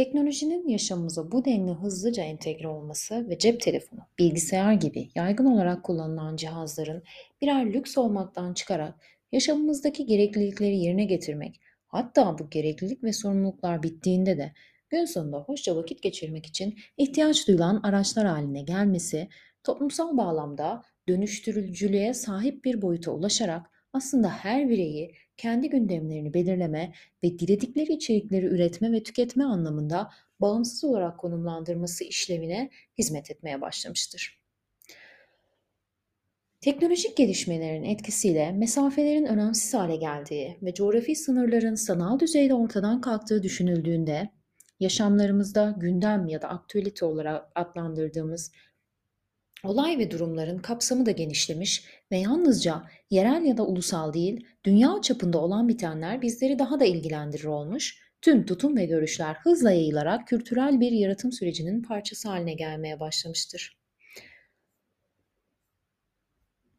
Teknolojinin yaşamımıza bu denli hızlıca entegre olması ve cep telefonu, bilgisayar gibi yaygın olarak kullanılan cihazların birer lüks olmaktan çıkarak yaşamımızdaki gereklilikleri yerine getirmek, hatta bu gereklilik ve sorumluluklar bittiğinde de gün sonunda hoşça vakit geçirmek için ihtiyaç duyulan araçlar haline gelmesi, toplumsal bağlamda dönüştürücülüğe sahip bir boyuta ulaşarak aslında her bireyi kendi gündemlerini belirleme ve diledikleri içerikleri üretme ve tüketme anlamında bağımsız olarak konumlandırması işlevine hizmet etmeye başlamıştır. Teknolojik gelişmelerin etkisiyle mesafelerin önemsiz hale geldiği ve coğrafi sınırların sanal düzeyde ortadan kalktığı düşünüldüğünde yaşamlarımızda gündem ya da aktüelite olarak adlandırdığımız olay ve durumların kapsamı da genişlemiş ve yalnızca yerel ya da ulusal değil, dünya çapında olan bitenler bizleri daha da ilgilendirir olmuş, tüm tutum ve görüşler hızla yayılarak kültürel bir yaratım sürecinin parçası haline gelmeye başlamıştır.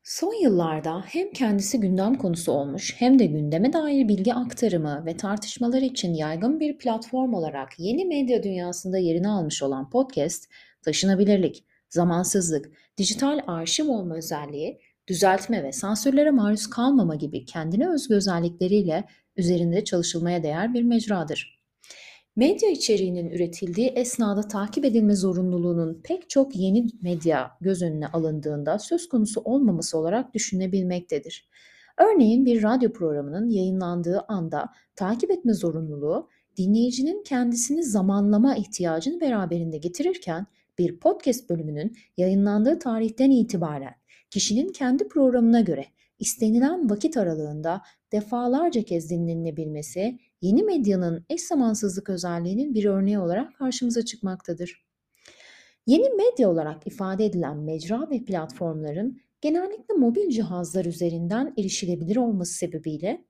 Son yıllarda hem kendisi gündem konusu olmuş hem de gündeme dair bilgi aktarımı ve tartışmalar için yaygın bir platform olarak yeni medya dünyasında yerini almış olan podcast, taşınabilirlik, zamansızlık, dijital arşiv olma özelliği, düzeltme ve sansürlere maruz kalmama gibi kendine özgü özellikleriyle üzerinde çalışılmaya değer bir mecradır. Medya içeriğinin üretildiği esnada takip edilme zorunluluğunun pek çok yeni medya göz önüne alındığında söz konusu olmaması olarak düşünebilmektedir. Örneğin bir radyo programının yayınlandığı anda takip etme zorunluluğu dinleyicinin kendisini zamanlama ihtiyacını beraberinde getirirken bir podcast bölümünün yayınlandığı tarihten itibaren kişinin kendi programına göre istenilen vakit aralığında defalarca kez dinlenebilmesi yeni medyanın eş zamansızlık özelliğinin bir örneği olarak karşımıza çıkmaktadır. Yeni medya olarak ifade edilen mecra ve platformların genellikle mobil cihazlar üzerinden erişilebilir olması sebebiyle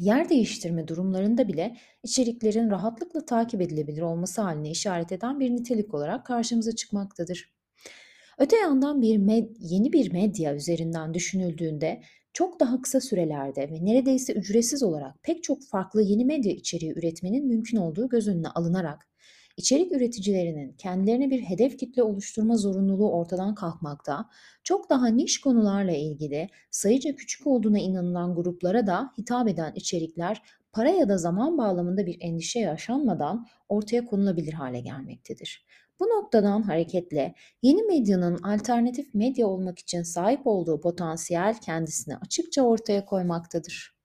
yer değiştirme durumlarında bile içeriklerin rahatlıkla takip edilebilir olması haline işaret eden bir nitelik olarak karşımıza çıkmaktadır. Öte yandan bir med yeni bir medya üzerinden düşünüldüğünde çok daha kısa sürelerde ve neredeyse ücretsiz olarak pek çok farklı yeni medya içeriği üretmenin mümkün olduğu göz önüne alınarak içerik üreticilerinin kendilerine bir hedef kitle oluşturma zorunluluğu ortadan kalkmakta, çok daha niş konularla ilgili sayıca küçük olduğuna inanılan gruplara da hitap eden içerikler para ya da zaman bağlamında bir endişe yaşanmadan ortaya konulabilir hale gelmektedir. Bu noktadan hareketle yeni medyanın alternatif medya olmak için sahip olduğu potansiyel kendisini açıkça ortaya koymaktadır.